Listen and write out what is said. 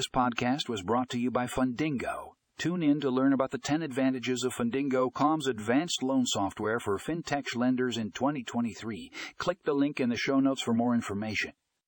This podcast was brought to you by Fundingo. Tune in to learn about the 10 advantages of Fundingo, Com's advanced loan software for fintech lenders in 2023. Click the link in the show notes for more information.